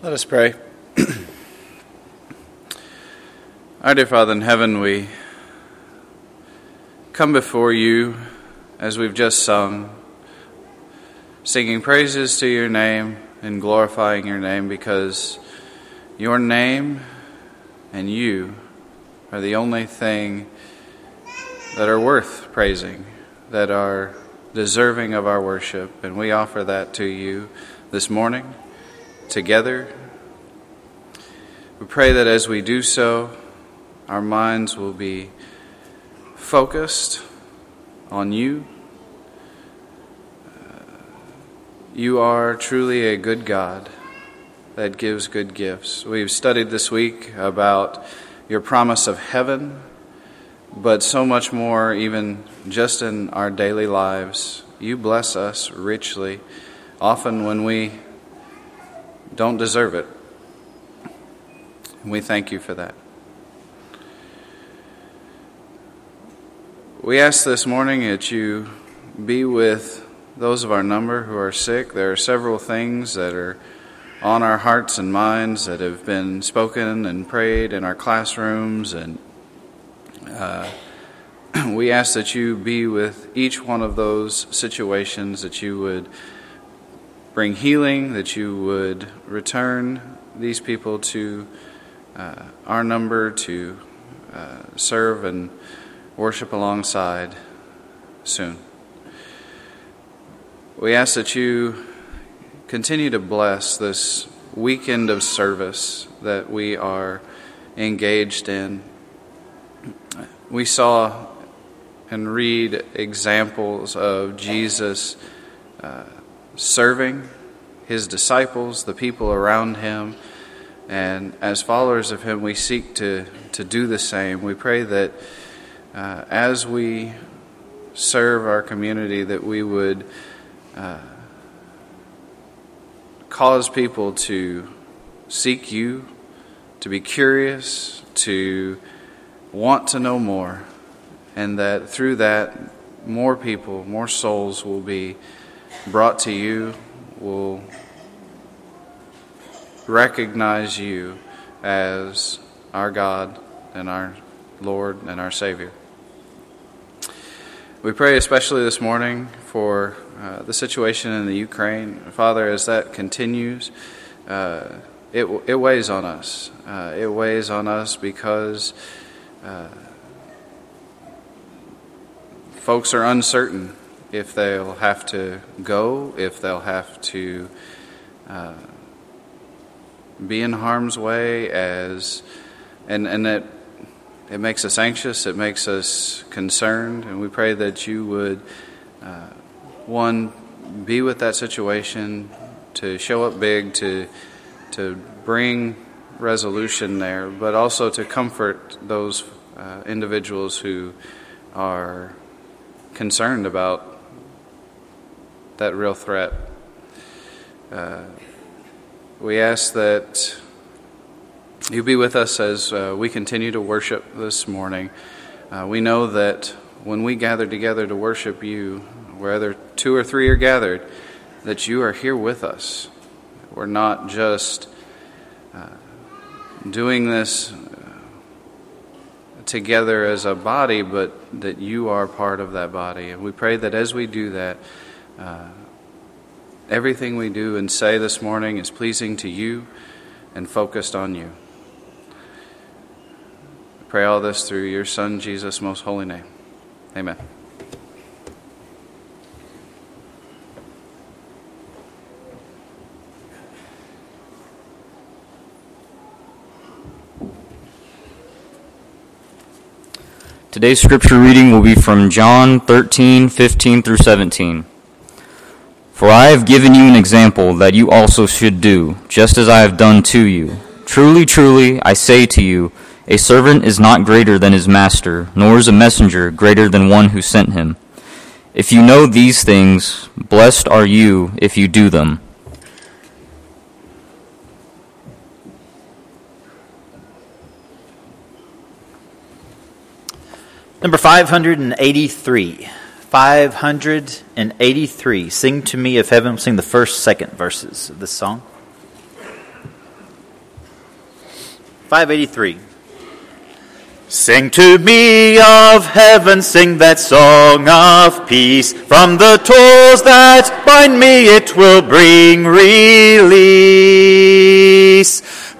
Let us pray. Our dear Father in heaven, we come before you as we've just sung, singing praises to your name and glorifying your name because your name and you are the only thing that are worth praising, that are deserving of our worship. And we offer that to you this morning together. We pray that as we do so, our minds will be focused on you. Uh, you are truly a good God that gives good gifts. We've studied this week about your promise of heaven, but so much more, even just in our daily lives. You bless us richly, often when we don't deserve it. And we thank you for that. We ask this morning that you be with those of our number who are sick. There are several things that are on our hearts and minds that have been spoken and prayed in our classrooms, and uh, we ask that you be with each one of those situations, that you would bring healing, that you would return these people to uh, our number to uh, serve and worship alongside soon. We ask that you continue to bless this weekend of service that we are engaged in. We saw and read examples of Jesus. Uh, serving his disciples, the people around him. And as followers of him, we seek to, to do the same. We pray that uh, as we serve our community, that we would uh, cause people to seek you, to be curious, to want to know more, and that through that, more people, more souls will be brought to you will recognize you as our God and our Lord and our Savior. We pray especially this morning for uh, the situation in the Ukraine. Father, as that continues, uh, it, it weighs on us. Uh, it weighs on us because uh, folks are uncertain if they'll have to go, if they'll have to uh, be in harm's way, as and and it it makes us anxious, it makes us concerned, and we pray that you would uh, one be with that situation, to show up big, to to bring resolution there, but also to comfort those uh, individuals who are concerned about that real threat. Uh, we ask that you be with us as uh, we continue to worship this morning. Uh, we know that when we gather together to worship you, whether two or three are gathered, that you are here with us. We're not just uh, doing this uh, together as a body, but that you are part of that body. And we pray that as we do that, uh, everything we do and say this morning is pleasing to you and focused on you. I pray all this through your Son, Jesus' most holy name. Amen. Today's scripture reading will be from John 13, 15 through 17. For I have given you an example that you also should do, just as I have done to you. Truly, truly, I say to you, a servant is not greater than his master, nor is a messenger greater than one who sent him. If you know these things, blessed are you if you do them. Number 583. 583. Sing to me of heaven. Sing the first, second verses of this song. 583. Sing to me of heaven, sing that song of peace. From the toils that bind me, it will bring release.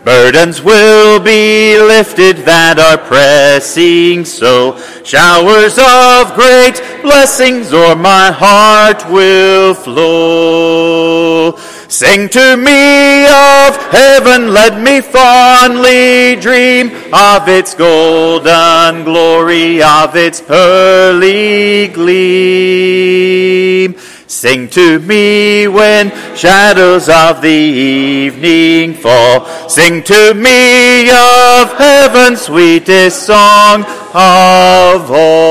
Burdens will be lifted that are pressing so. Showers of great blessings o'er my heart will flow. Sing to me of heaven, let me fondly dream of its golden glory, of its pearly gleam. Sing to me when shadows of the evening fall. Sing to me of heaven's sweetest song of all.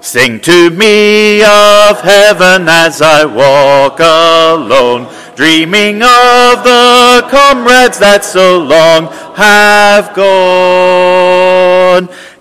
Sing to me of heaven as I walk alone, dreaming of the comrades that so long have gone.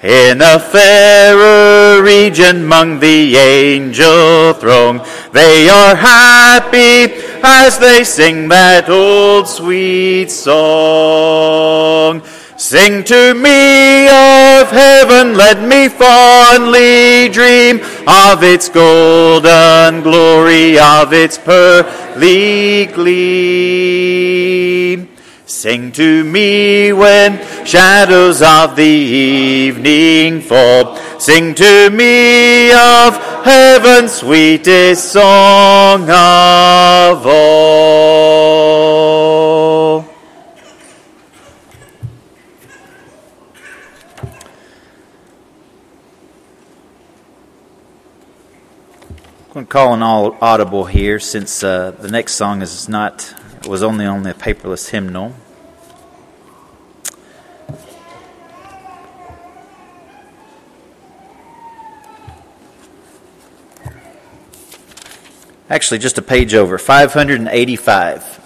In a fairer region among the angel throng, they are happy as they sing that old sweet song. Sing to me of heaven, let me fondly dream of its golden glory, of its pearly gleam. Sing to me when shadows of the evening fall. Sing to me of heaven's sweetest song of all. I'm going to call an audible here since uh, the next song is not was only on the paperless hymnal. Actually, just a page over, 585.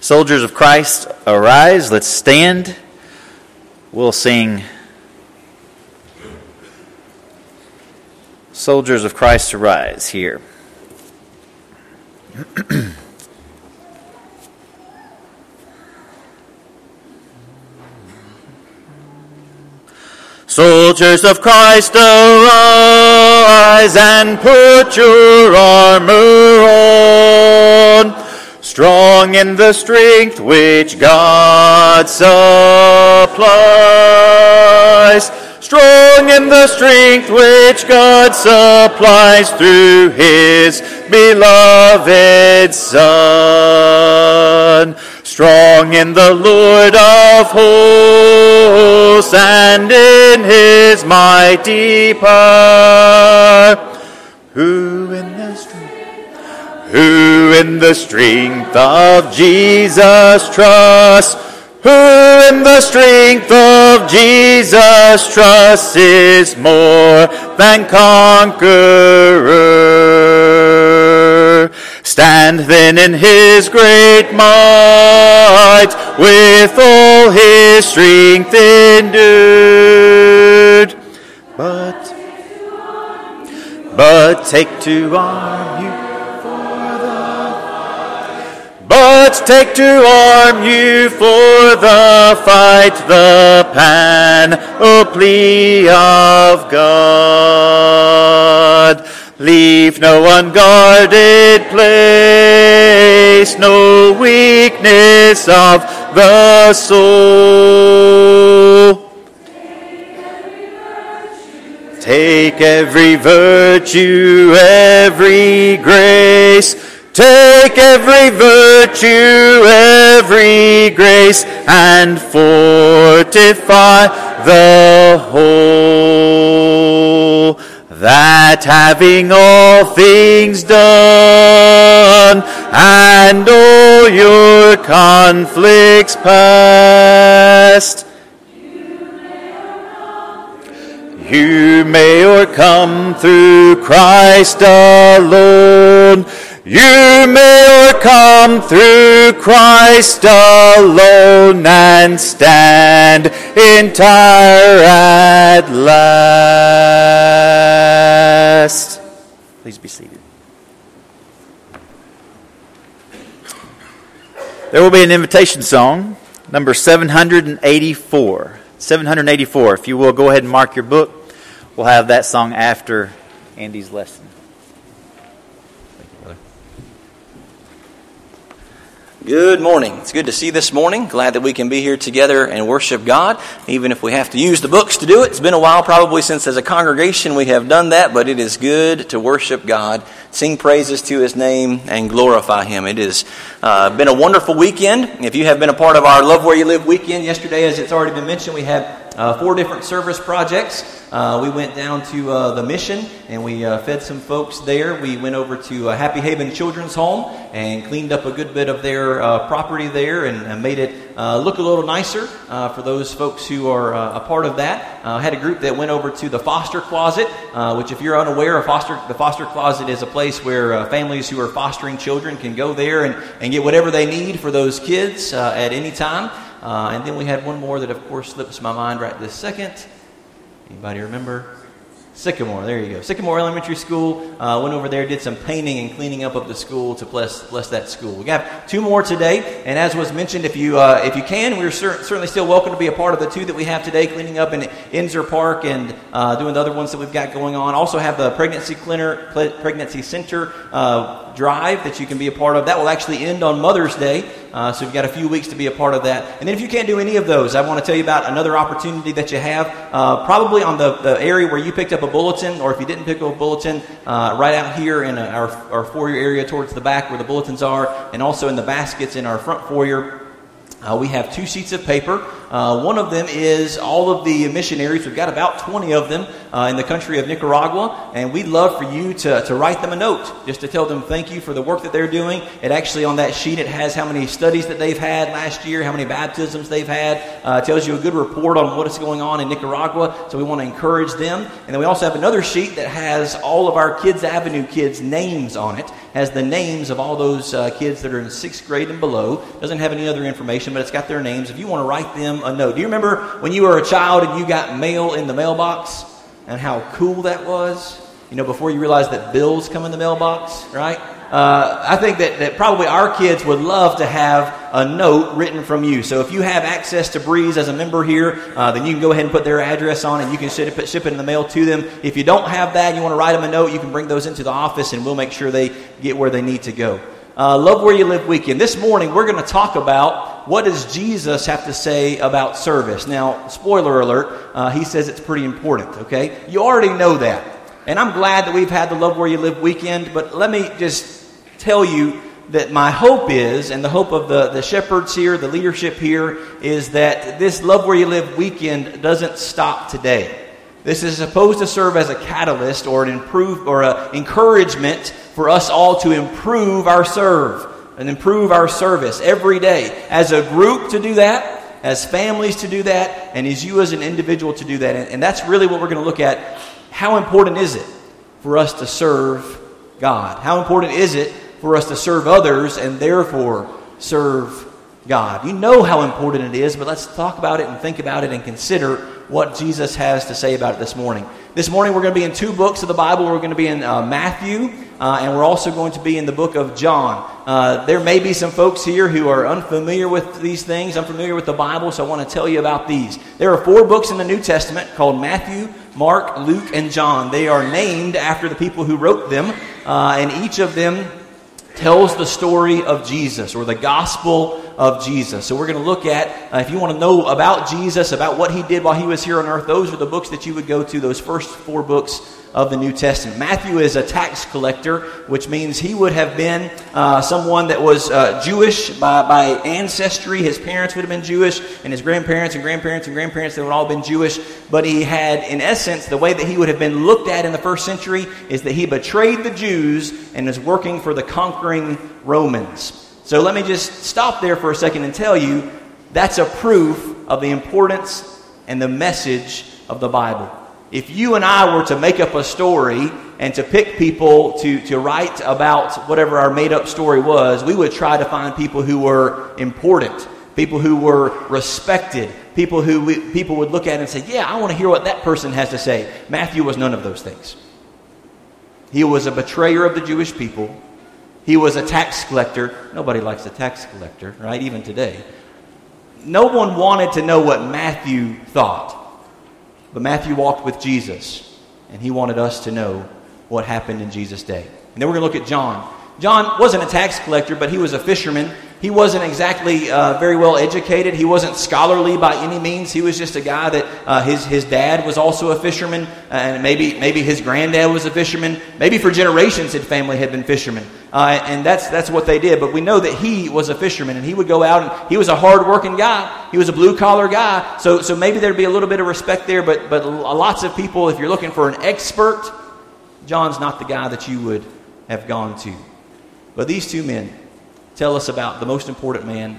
Soldiers of Christ, arise, let's stand. We'll sing Soldiers of Christ, arise here. Soldiers of Christ, arise and put your armor on, strong in the strength which God supplies. Strong in the strength which God supplies through his beloved Son. Strong in the Lord of hosts and in his mighty power. Who in the strength, who in the strength of Jesus trusts, who in the strength of Jesus trusts is more than conqueror. Stand then in his great might, with all his strength endured. But, but take to arm you for the, fight but take to arm you for the fight, the panoply of God. Leave no unguarded place, no weakness of the soul. Take every virtue, every grace, take every virtue, every grace, and fortify the whole that having all things done and all your conflicts past, you may overcome through Christ alone. You may overcome through Christ alone and stand entire at last. Please be seated. There will be an invitation song number 784. 784. If you will go ahead and mark your book, we'll have that song after Andy's lesson. Good morning. It's good to see you this morning. Glad that we can be here together and worship God, even if we have to use the books to do it. It's been a while probably since as a congregation we have done that, but it is good to worship God, sing praises to His name, and glorify Him. It has uh, been a wonderful weekend. If you have been a part of our Love Where You Live weekend yesterday, as it's already been mentioned, we had uh, four different service projects. Uh, we went down to uh, the mission and we uh, fed some folks there. We went over to uh, Happy Haven Children's Home and cleaned up a good bit of their uh, property there and, and made it look a little nicer for those folks who are a part of that. I had a group that went over to the foster closet, which, if you're unaware, foster, the foster closet is a place where families who are fostering children can go there and, and get whatever they need for those kids at any time. Uh, and then we had one more that, of course, slips my mind right this second. Anybody remember? Sycamore, there you go. Sycamore Elementary School. Uh, went over there, did some painting and cleaning up of the school to bless, bless that school. We got two more today, and as was mentioned, if you uh, if you can, we're cer- certainly still welcome to be a part of the two that we have today, cleaning up in Inzer Park and uh, doing the other ones that we've got going on. Also have the pregnancy cleaner, pregnancy center uh, drive that you can be a part of. That will actually end on Mother's Day. Uh, so you've got a few weeks to be a part of that. And then if you can't do any of those, I want to tell you about another opportunity that you have, uh, probably on the, the area where you picked up a bulletin, or if you didn't pick up a bulletin, uh, right out here in a, our, our foyer area towards the back where the bulletins are, and also in the baskets in our front foyer. Uh, we have two sheets of paper. Uh, one of them is all of the missionaries. We've got about 20 of them uh, in the country of Nicaragua, and we'd love for you to, to write them a note just to tell them thank you for the work that they're doing. It actually, on that sheet, it has how many studies that they've had last year, how many baptisms they've had. Uh, tells you a good report on what is going on in Nicaragua, so we want to encourage them. And then we also have another sheet that has all of our Kids Avenue kids' names on it, has the names of all those uh, kids that are in sixth grade and below. Doesn't have any other information, but it's got their names. If you want to write them, a note. Do you remember when you were a child and you got mail in the mailbox and how cool that was? You know, before you realized that bills come in the mailbox, right? Uh, I think that, that probably our kids would love to have a note written from you. So if you have access to Breeze as a member here, uh, then you can go ahead and put their address on and you can ship it, ship it in the mail to them. If you don't have that, and you want to write them a note, you can bring those into the office and we'll make sure they get where they need to go. Uh, Love Where You Live weekend. This morning we're going to talk about what does Jesus have to say about service? Now, spoiler alert, uh, he says it's pretty important, okay? You already know that. And I'm glad that we've had the Love Where You Live weekend, but let me just tell you that my hope is, and the hope of the, the shepherds here, the leadership here, is that this Love Where You Live weekend doesn't stop today. This is supposed to serve as a catalyst or an improve or an encouragement for us all to improve our serve and improve our service every day as a group to do that, as families to do that, and as you as an individual to do that. And, and that's really what we're going to look at. How important is it for us to serve God? How important is it for us to serve others and therefore serve God? You know how important it is, but let's talk about it and think about it and consider what Jesus has to say about it this morning. This morning we're going to be in two books of the Bible. We're going to be in uh, Matthew, uh, and we're also going to be in the book of John. Uh, there may be some folks here who are unfamiliar with these things, unfamiliar with the Bible, so I want to tell you about these. There are four books in the New Testament called Matthew, Mark, Luke, and John. They are named after the people who wrote them, uh, and each of them tells the story of Jesus or the gospel of Jesus. So we're going to look at, uh, if you want to know about Jesus, about what he did while he was here on earth, those are the books that you would go to, those first four books of the New Testament. Matthew is a tax collector, which means he would have been uh, someone that was uh, Jewish by, by ancestry. His parents would have been Jewish, and his grandparents and grandparents and grandparents, they would all been Jewish. But he had, in essence, the way that he would have been looked at in the first century is that he betrayed the Jews and is working for the conquering Romans. So let me just stop there for a second and tell you that's a proof of the importance and the message of the Bible. If you and I were to make up a story and to pick people to, to write about whatever our made up story was, we would try to find people who were important, people who were respected, people who we, people would look at and say, Yeah, I want to hear what that person has to say. Matthew was none of those things. He was a betrayer of the Jewish people, he was a tax collector. Nobody likes a tax collector, right? Even today. no one wanted to know what Matthew thought. But Matthew walked with Jesus, and he wanted us to know what happened in Jesus' day. And then we're going to look at John. John wasn't a tax collector, but he was a fisherman. He wasn't exactly uh, very well educated. He wasn't scholarly by any means. He was just a guy that uh, his, his dad was also a fisherman, and maybe, maybe his granddad was a fisherman. Maybe for generations his family had been fishermen. Uh, and that's, that's what they did. But we know that he was a fisherman, and he would go out, and he was a hardworking guy. He was a blue collar guy. So, so maybe there'd be a little bit of respect there, but, but lots of people, if you're looking for an expert, John's not the guy that you would have gone to. But these two men tell us about the most important man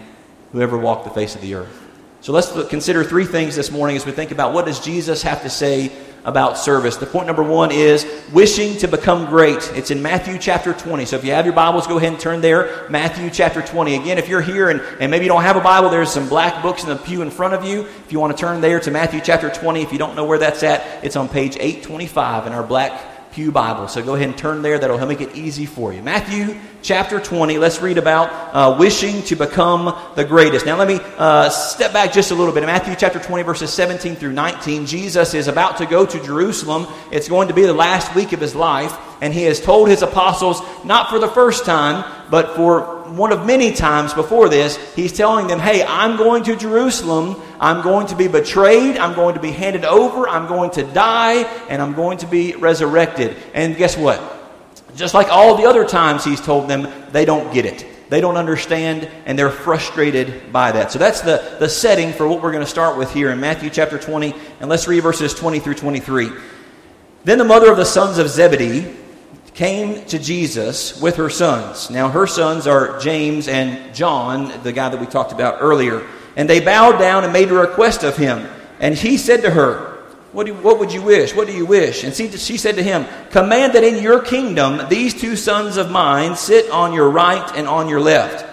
who ever walked the face of the earth. So let's consider three things this morning as we think about what does Jesus have to say about service. The point number one is wishing to become great. It's in Matthew chapter 20. So if you have your Bibles, go ahead and turn there. Matthew chapter 20. Again, if you're here and, and maybe you don't have a Bible, there's some black books in the pew in front of you. If you want to turn there to Matthew chapter 20, if you don't know where that's at, it's on page 825 in our black Pew Bible. So go ahead and turn there. That'll help make it easy for you. Matthew chapter 20. Let's read about uh, wishing to become the greatest. Now, let me uh, step back just a little bit. In Matthew chapter 20, verses 17 through 19, Jesus is about to go to Jerusalem. It's going to be the last week of his life. And he has told his apostles, not for the first time, but for one of many times before this, he's telling them, Hey, I'm going to Jerusalem. I'm going to be betrayed. I'm going to be handed over. I'm going to die. And I'm going to be resurrected. And guess what? Just like all the other times he's told them, they don't get it. They don't understand, and they're frustrated by that. So that's the, the setting for what we're going to start with here in Matthew chapter 20. And let's read verses 20 through 23. Then the mother of the sons of Zebedee came to Jesus with her sons. Now, her sons are James and John, the guy that we talked about earlier. And they bowed down and made a request of him. And he said to her, What, do, what would you wish? What do you wish? And she, she said to him, Command that in your kingdom these two sons of mine sit on your right and on your left.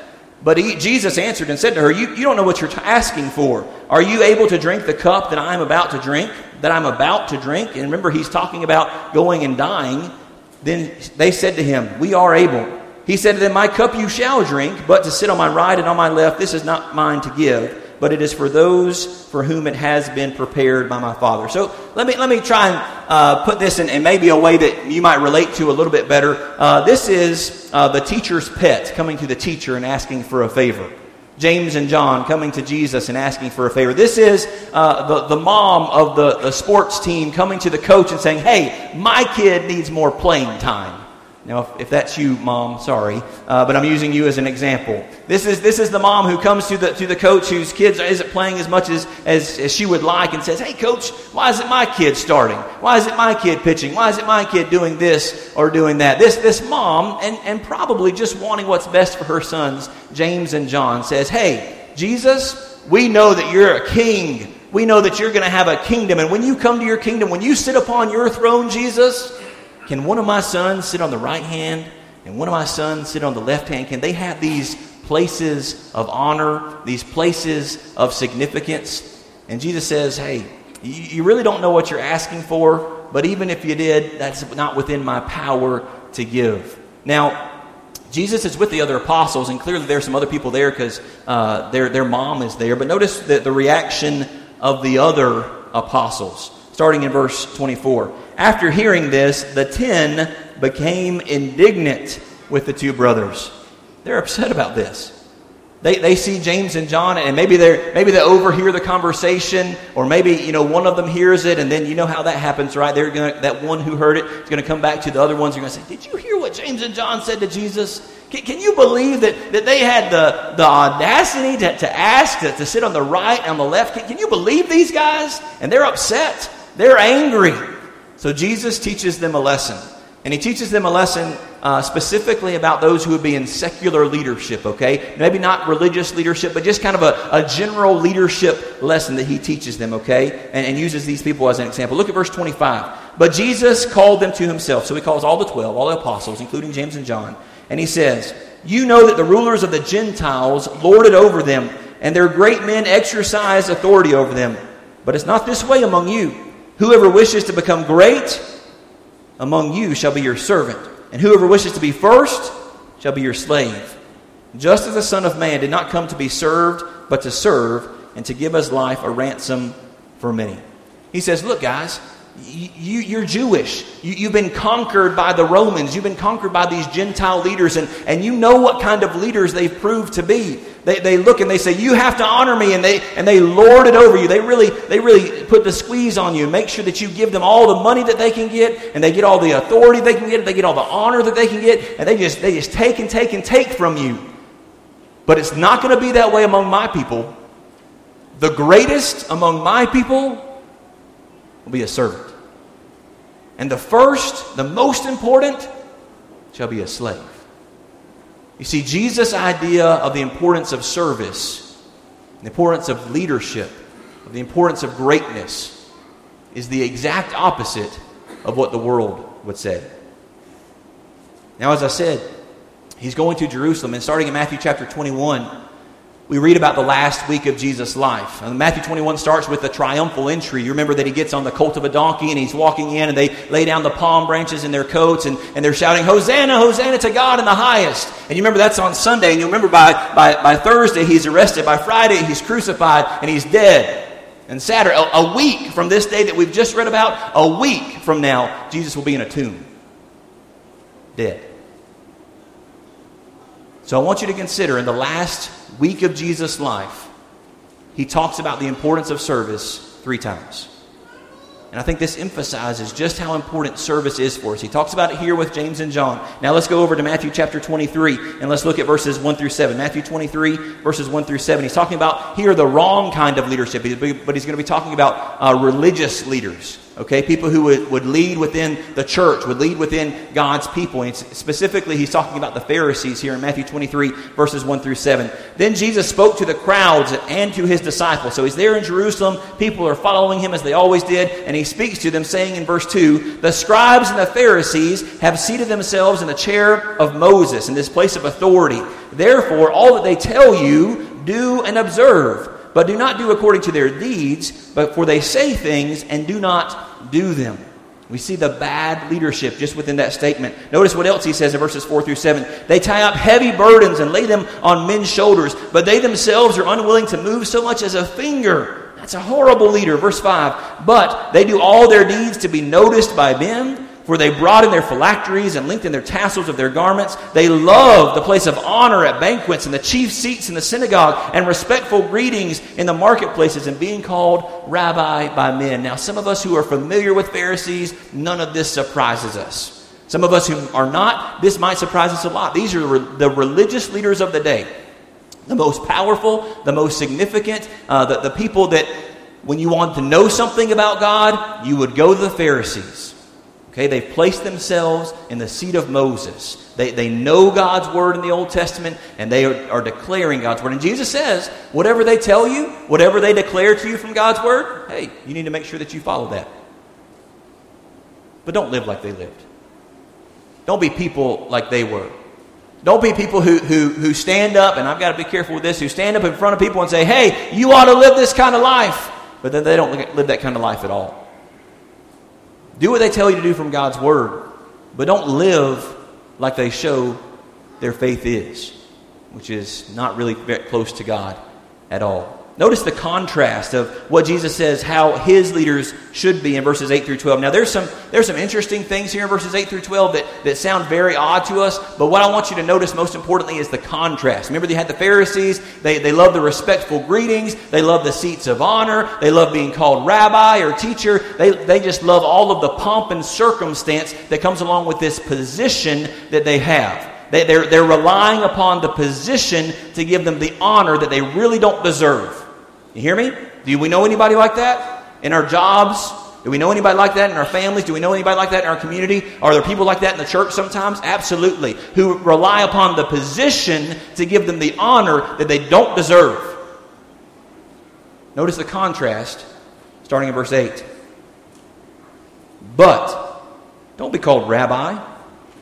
But he, Jesus answered and said to her, you, you don't know what you're asking for. Are you able to drink the cup that I am about to drink? That I'm about to drink? And remember, he's talking about going and dying. Then they said to him, We are able. He said to them, My cup you shall drink, but to sit on my right and on my left, this is not mine to give, but it is for those for whom it has been prepared by my Father. So let me, let me try and uh, put this in, in, maybe a way that you might relate to a little bit better. Uh, this is uh, the teacher's pet coming to the teacher and asking for a favor. James and John coming to Jesus and asking for a favor. This is uh, the, the mom of the, the sports team coming to the coach and saying, Hey, my kid needs more playing time. Now, if, if that's you, mom, sorry, uh, but I'm using you as an example. This is, this is the mom who comes to the, to the coach whose kids isn't playing as much as, as, as she would like and says, Hey, coach, why is it my kid starting? Why is it my kid pitching? Why is it my kid doing this or doing that? This, this mom, and, and probably just wanting what's best for her sons, James and John, says, Hey, Jesus, we know that you're a king. We know that you're going to have a kingdom. And when you come to your kingdom, when you sit upon your throne, Jesus, can one of my sons sit on the right hand and one of my sons sit on the left hand? Can they have these places of honor, these places of significance? And Jesus says, Hey, you really don't know what you're asking for, but even if you did, that's not within my power to give. Now, Jesus is with the other apostles, and clearly there's some other people there because uh, their, their mom is there. But notice the, the reaction of the other apostles, starting in verse 24. After hearing this, the ten became indignant with the two brothers. They're upset about this. They, they see James and John, and maybe they maybe they overhear the conversation, or maybe you know one of them hears it, and then you know how that happens, right? They're gonna that one who heard it is going to come back to the other ones. They're going to say, "Did you hear what James and John said to Jesus?" Can, can you believe that, that they had the, the audacity to, to ask to, to sit on the right and on the left? Can, can you believe these guys? And they're upset. They're angry. So Jesus teaches them a lesson. And he teaches them a lesson uh, specifically about those who would be in secular leadership, okay? Maybe not religious leadership, but just kind of a, a general leadership lesson that he teaches them, okay? And, and uses these people as an example. Look at verse 25. But Jesus called them to himself. So he calls all the 12, all the apostles, including James and John. And he says, You know that the rulers of the Gentiles lord it over them, and their great men exercise authority over them. But it's not this way among you. Whoever wishes to become great among you shall be your servant, and whoever wishes to be first shall be your slave. Just as the Son of Man did not come to be served, but to serve, and to give his life a ransom for many. He says, Look, guys, you, you're Jewish. You, have been conquered by the Romans. You've been conquered by these Gentile leaders, and, and you know what kind of leaders they've proved to be. They, they look and they say, You have to honor me, and they, and they lord it over you. They really, they really put the squeeze on you, make sure that you give them all the money that they can get, and they get all the authority they can get, they get all the honor that they can get, and they just, they just take and take and take from you. But it's not going to be that way among my people. The greatest among my people will be a servant. And the first, the most important, shall be a slave. You see, Jesus' idea of the importance of service, the importance of leadership, of the importance of greatness, is the exact opposite of what the world would say. Now, as I said, he's going to Jerusalem, and starting in Matthew chapter 21, we read about the last week of Jesus' life. And Matthew 21 starts with the triumphal entry. You remember that he gets on the colt of a donkey and he's walking in and they lay down the palm branches in their coats and, and they're shouting, Hosanna, Hosanna to God in the highest. And you remember that's on Sunday. And you remember by, by, by Thursday he's arrested. By Friday he's crucified and he's dead. And Saturday, a, a week from this day that we've just read about, a week from now, Jesus will be in a tomb. Dead. So I want you to consider in the last week of Jesus' life, he talks about the importance of service three times. And I think this emphasizes just how important service is for us. He talks about it here with James and John. Now let's go over to Matthew chapter 23 and let's look at verses 1 through 7. Matthew 23, verses 1 through 7. He's talking about here the wrong kind of leadership, but he's going to be talking about uh, religious leaders. Okay, people who would, would lead within the church, would lead within God's people. And specifically, he's talking about the Pharisees here in Matthew 23, verses 1 through 7. Then Jesus spoke to the crowds and to his disciples. So he's there in Jerusalem. People are following him as they always did. And he speaks to them, saying in verse 2 The scribes and the Pharisees have seated themselves in the chair of Moses, in this place of authority. Therefore, all that they tell you, do and observe but do not do according to their deeds, but for they say things and do not do them. We see the bad leadership just within that statement. Notice what else he says in verses 4 through 7. They tie up heavy burdens and lay them on men's shoulders, but they themselves are unwilling to move so much as a finger. That's a horrible leader. Verse 5. But they do all their deeds to be noticed by men for they brought in their phylacteries and linked in their tassels of their garments. They loved the place of honor at banquets and the chief seats in the synagogue and respectful greetings in the marketplaces and being called rabbi by men. Now, some of us who are familiar with Pharisees, none of this surprises us. Some of us who are not, this might surprise us a lot. These are the religious leaders of the day. The most powerful, the most significant, uh, the, the people that when you want to know something about God, you would go to the Pharisees. Okay, they've placed themselves in the seat of Moses. They, they know God's word in the Old Testament and they are, are, declaring God's word. And Jesus says, whatever they tell you, whatever they declare to you from God's word, hey, you need to make sure that you follow that. But don't live like they lived. Don't be people like they were. Don't be people who, who, who stand up, and I've got to be careful with this, who stand up in front of people and say, hey, you ought to live this kind of life. But then they don't live that kind of life at all. Do what they tell you to do from God's Word, but don't live like they show their faith is, which is not really close to God at all. Notice the contrast of what Jesus says how his leaders should be in verses 8 through 12. Now, there's some, there's some interesting things here in verses 8 through 12 that, that sound very odd to us, but what I want you to notice most importantly is the contrast. Remember, they had the Pharisees, they, they love the respectful greetings, they love the seats of honor, they love being called rabbi or teacher, they, they just love all of the pomp and circumstance that comes along with this position that they have. They, they're, they're relying upon the position to give them the honor that they really don't deserve. You hear me? Do we know anybody like that in our jobs? Do we know anybody like that in our families? Do we know anybody like that in our community? Are there people like that in the church sometimes? Absolutely. Who rely upon the position to give them the honor that they don't deserve. Notice the contrast starting in verse 8. But don't be called rabbi,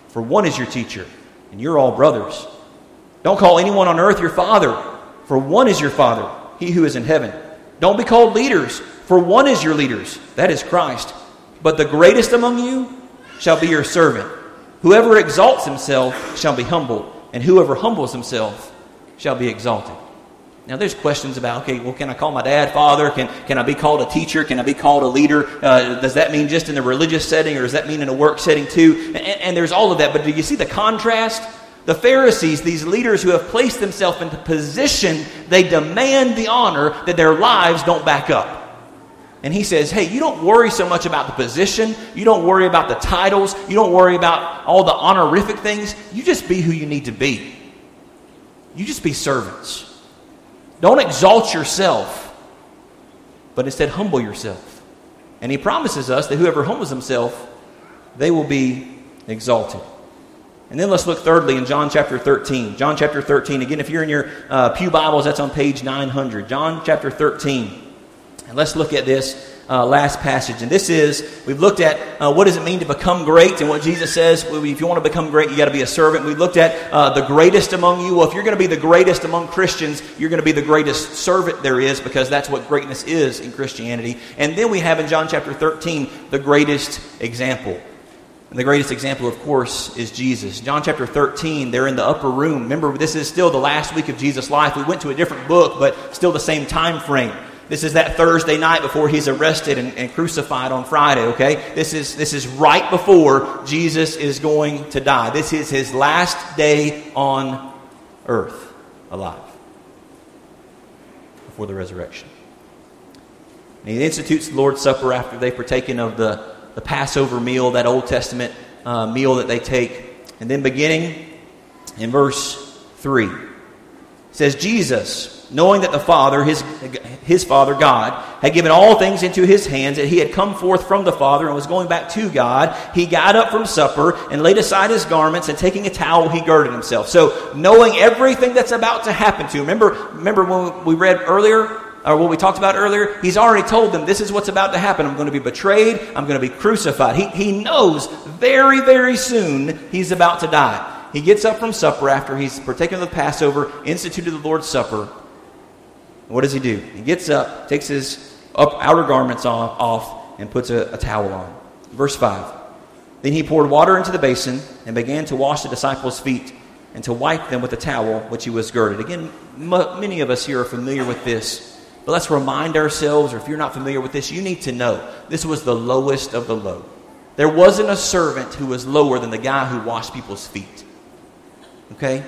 for one is your teacher, and you're all brothers. Don't call anyone on earth your father, for one is your father he who is in heaven. Don't be called leaders, for one is your leaders, that is Christ. But the greatest among you shall be your servant. Whoever exalts himself shall be humbled, and whoever humbles himself shall be exalted. Now, there's questions about, okay, well, can I call my dad father? Can, can I be called a teacher? Can I be called a leader? Uh, does that mean just in the religious setting or does that mean in a work setting too? And, and there's all of that. But do you see the contrast? The Pharisees, these leaders who have placed themselves into position, they demand the honor that their lives don't back up. And he says, Hey, you don't worry so much about the position. You don't worry about the titles. You don't worry about all the honorific things. You just be who you need to be. You just be servants. Don't exalt yourself, but instead humble yourself. And he promises us that whoever humbles himself, they will be exalted. And then let's look thirdly in John chapter 13. John chapter 13. Again, if you're in your uh, Pew Bibles, that's on page 900. John chapter 13. And let's look at this uh, last passage. And this is, we've looked at uh, what does it mean to become great and what Jesus says, if you want to become great, you got to be a servant. We looked at uh, the greatest among you. Well, if you're going to be the greatest among Christians, you're going to be the greatest servant there is because that's what greatness is in Christianity. And then we have in John chapter 13 the greatest example. And the greatest example, of course, is Jesus. John chapter 13, they're in the upper room. Remember, this is still the last week of Jesus' life. We went to a different book, but still the same time frame. This is that Thursday night before he's arrested and, and, crucified on Friday, okay? This is, this is right before Jesus is going to die. This is his last day on earth alive before the resurrection. And he institutes the Lord's Supper after they've partaken of the, the Passover meal, that Old Testament uh, meal that they take. And then beginning in verse 3, says, Jesus knowing that the Father, his, his Father, God, had given all things into his hands, that he had come forth from the Father and was going back to God, he got up from supper and laid aside his garments, and taking a towel, he girded himself. So, knowing everything that's about to happen to him, remember, remember when we read earlier, or what we talked about earlier, he's already told them this is what's about to happen. I'm going to be betrayed. I'm going to be crucified. He, he knows very, very soon he's about to die. He gets up from supper after he's partaken of the Passover, instituted the Lord's Supper, what does he do? He gets up, takes his up, outer garments off, off and puts a, a towel on. Verse 5. Then he poured water into the basin and began to wash the disciples' feet and to wipe them with the towel which he was girded. Again, m- many of us here are familiar with this. But let's remind ourselves, or if you're not familiar with this, you need to know this was the lowest of the low. There wasn't a servant who was lower than the guy who washed people's feet. Okay?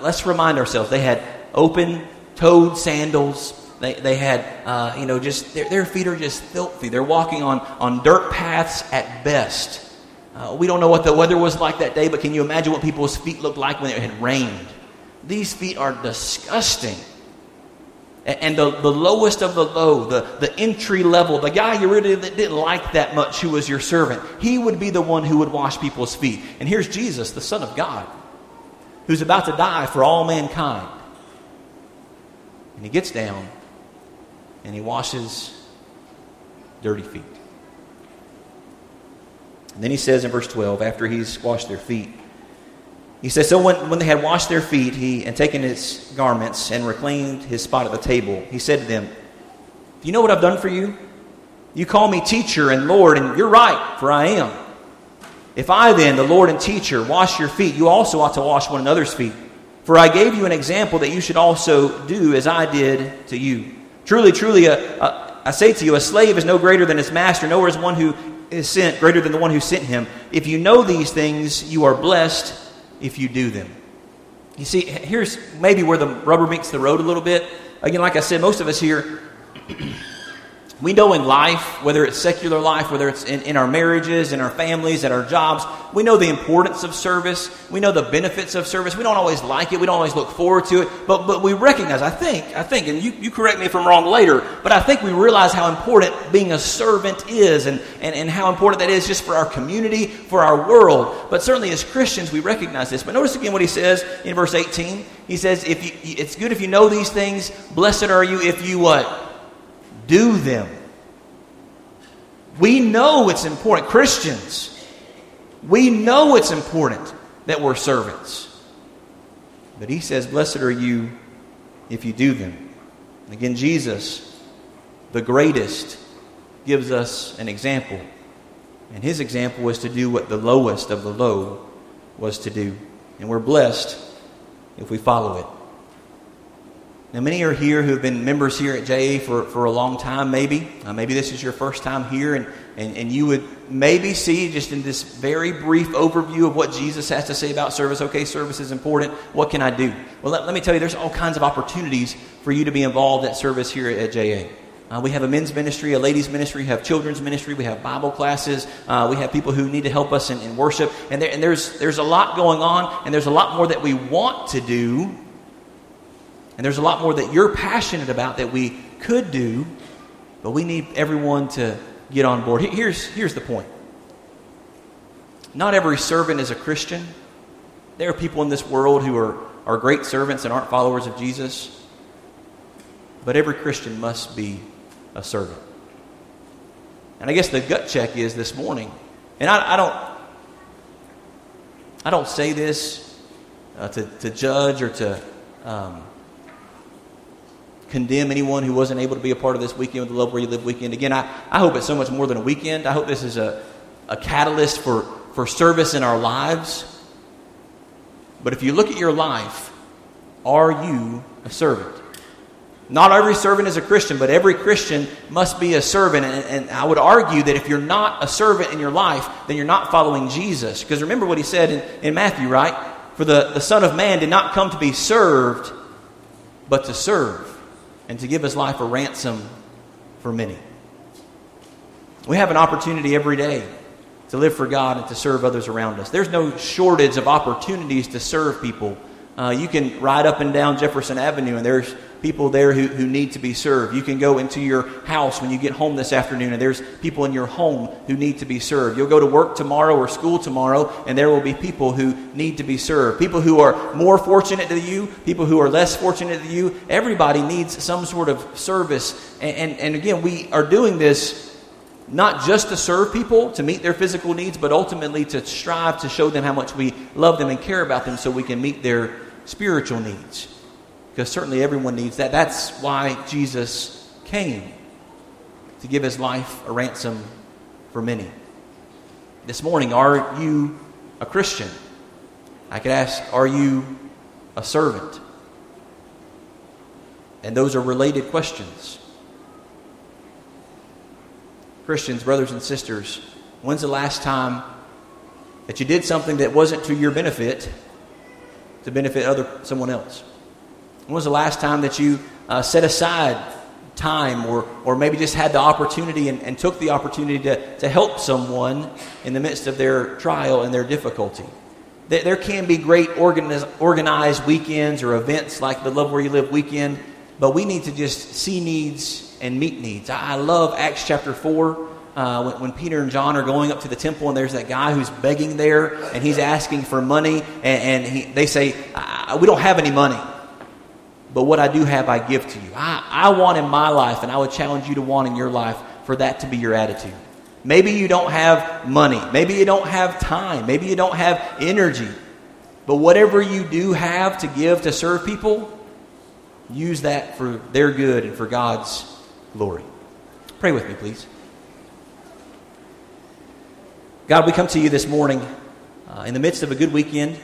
Let's remind ourselves they had open toed sandals. They, they had, uh, you know, just their, their feet are just filthy. They're walking on, on dirt paths at best. Uh, we don't know what the weather was like that day, but can you imagine what people's feet looked like when it had rained? These feet are disgusting. And the, the lowest of the low, the, the entry level, the guy you really didn't like that much who was your servant, he would be the one who would wash people's feet. And here's Jesus, the Son of God, who's about to die for all mankind. And he gets down and he washes dirty feet. And then he says in verse 12, after he's washed their feet, he says, So when, when they had washed their feet he, and taken his garments and reclaimed his spot at the table, he said to them, Do you know what I've done for you? You call me teacher and Lord, and you're right, for I am. If I then, the Lord and teacher, wash your feet, you also ought to wash one another's feet. For I gave you an example that you should also do as I did to you. Truly, truly, uh, uh, I say to you, a slave is no greater than his master, nor is one who is sent greater than the one who sent him. If you know these things, you are blessed if you do them. You see, here's maybe where the rubber meets the road a little bit. Again, like I said, most of us here We know in life, whether it's secular life, whether it's in, in our marriages, in our families, at our jobs, we know the importance of service. We know the benefits of service. We don't always like it. We don't always look forward to it. But, but we recognize, I think, I think, and you, you correct me if I'm wrong later, but I think we realize how important being a servant is and, and, and how important that is just for our community, for our world. But certainly as Christians, we recognize this. But notice again what he says in verse 18. He says, if you, it's good if you know these things. Blessed are you if you what? Do them. We know it's important. Christians, we know it's important that we're servants. But he says, Blessed are you if you do them. Again, Jesus, the greatest, gives us an example. And his example was to do what the lowest of the low was to do. And we're blessed if we follow it. Now, many are here who have been members here at JA for, for a long time, maybe. Uh, maybe this is your first time here, and, and, and you would maybe see just in this very brief overview of what Jesus has to say about service. Okay, service is important. What can I do? Well, let, let me tell you, there's all kinds of opportunities for you to be involved at service here at JA. Uh, we have a men's ministry, a ladies' ministry, we have children's ministry, we have Bible classes, uh, we have people who need to help us in, in worship. And, there, and there's, there's a lot going on, and there's a lot more that we want to do and there's a lot more that you're passionate about that we could do, but we need everyone to get on board. Here's, here's the point not every servant is a Christian. There are people in this world who are, are great servants and aren't followers of Jesus. But every Christian must be a servant. And I guess the gut check is this morning, and I, I don't, I don't say this uh, to, to judge or to um, condemn anyone who wasn't able to be a part of this weekend with the Love Where You Live weekend. Again, I, I hope it's so much more than a weekend. I hope this is a, a catalyst for, for service in our lives. But if you look at your life, are you a servant? Not every servant is a Christian, but every Christian must be a servant. And, and, I would argue that if you're not a servant in your life, then you're not following Jesus. Because remember what he said in, in Matthew, right? For the, the Son of Man did not come to be served, but to serve and to give his life a ransom for many. We have an opportunity every day to live for God and to serve others around us. There's no shortage of opportunities to serve people. Uh, you can ride up and down Jefferson Avenue, and there's people there who, who need to be served. You can go into your house when you get home this afternoon, and there's people in your home who need to be served. You'll go to work tomorrow or school tomorrow, and there will be people who need to be served. People who are more fortunate than you, people who are less fortunate than you. Everybody needs some sort of service. And, and, and again, we are doing this not just to serve people, to meet their physical needs, but ultimately to strive to show them how much we love them and care about them so we can meet their spiritual needs because certainly everyone needs that. That's why Jesus came to give his life a ransom for many. This morning, are you a Christian? I could ask, are you a servant? And those are related questions. Christians, brothers and sisters, when's the last time that you did something that wasn't to your benefit to benefit other someone else? When was the last time that you uh, set aside time or, or maybe just had the opportunity and, and took the opportunity to, to help someone in the midst of their trial and their difficulty? There, can be great organiz, organized weekends or events like the Love Where You Live weekend, but we need to just see needs and meet needs. I, I love Acts chapter 4. Uh, when, when, Peter and John are going up to the temple, and there's that guy who's begging there, and he's asking for money, and, and he, they say, We don't have any money but what I do have, I give to you. I, I want in my life, and I would challenge you to want in your life for that to be your attitude. Maybe you don't have money. Maybe you don't have time. Maybe you don't have energy. But whatever you do have to give to serve people, use that for their good and for God's glory. Pray with me, please. God, we come to you this morning uh, in the midst of a good weekend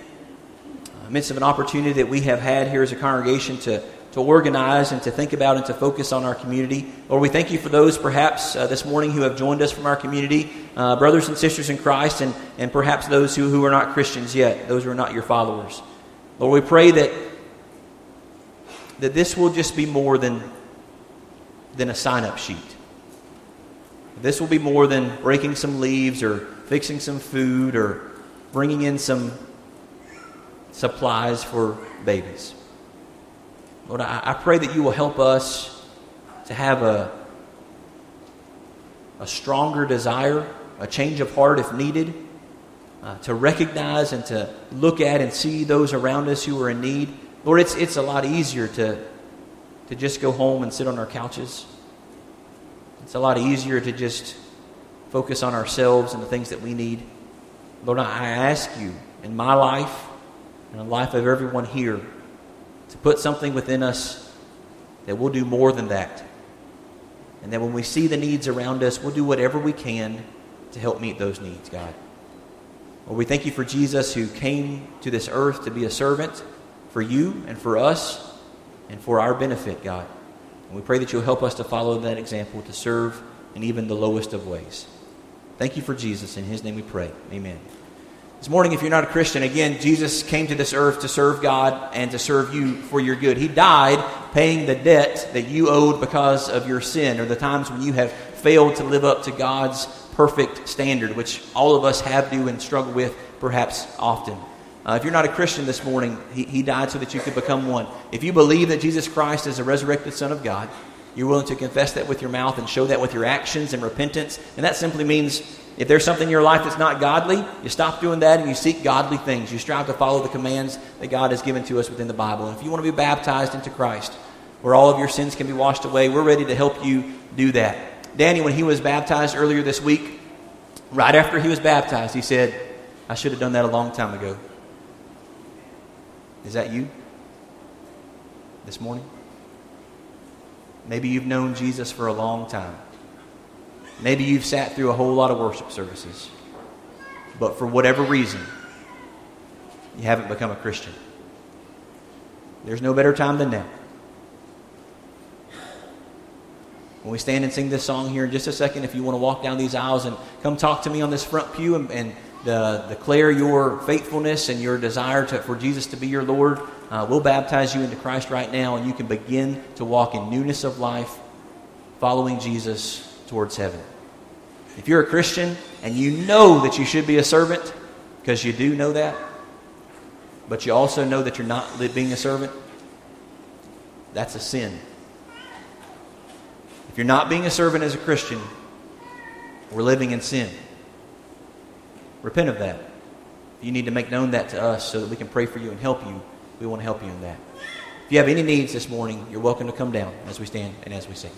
midst of an opportunity that we have had here as a congregation to, to organize and to think about and to focus on our community. Lord, we thank you for those perhaps uh, this morning who have joined us from our community, uh, brothers and sisters in Christ, and, and perhaps those who, who are not Christians yet, those who are not your followers. Lord, we pray that, that this will just be more than, than a sign up sheet. This will be more than breaking some leaves or fixing some food or bringing in some supplies for babies. Lord, I, I pray that you will help us to have a, a stronger desire, a change of heart if needed, uh, to recognize and to look at and see those around us who are in need. Lord, it's, it's a lot easier to, to just go home and sit on our couches. It's a lot easier to just focus on ourselves and the things that we need. Lord, I ask you in my life and the life of everyone here to put something within us that we'll do more than that. And that when we see the needs around us, we'll do whatever we can to help meet those needs, God. Well, we thank you for Jesus who came to this earth to be a servant for you and for us. and for our benefit, God. And we pray that you'll help us to follow that example, to serve in even the lowest of ways. Thank you for Jesus. In his name we pray. Amen. This morning, if you're not a Christian, again, Jesus came to this earth to serve God and to serve you for your good. He died paying the debt that you owed because of your sin or the times when you have failed to live up to God's perfect standard, which all of us have to and struggle with perhaps often. Uh, if you're not a Christian this morning, he, he died so that you could become one. If you believe that Jesus Christ is the resurrected Son of God, you're willing to confess that with your mouth and show that with your actions and repentance. And that simply means if there's something in your life that's not godly, you stop doing that and you seek godly things. You strive to follow the commands that God has given to us within the Bible. And if you want to be baptized into Christ, where all of your sins can be washed away, we're ready to help you do that. Danny, when he was baptized earlier this week, right after he was baptized, he said, I should have done that a long time ago. Is that you this morning? Maybe you've known Jesus for a long time. Maybe you've sat through a whole lot of worship services, but for whatever reason, you haven't become a Christian. There's no better time than now. When we stand and sing this song here in just a second, if you want to walk down these aisles and come talk to me on this front pew and, and the, declare your faithfulness and your desire to, for Jesus to be your Lord, uh, we'll baptize you into Christ right now, and you can begin to walk in newness of life, following Jesus towards heaven. If you're a Christian and you know that you should be a servant, because you do know that, but you also know that you're not being a servant, that's a sin. If you're not being a servant as a Christian, we're living in sin. Repent of that. You need to make known that to us so that we can pray for you and help you, we want to help you in that. If you have any needs this morning, you're welcome to come down as we stand and as we sing.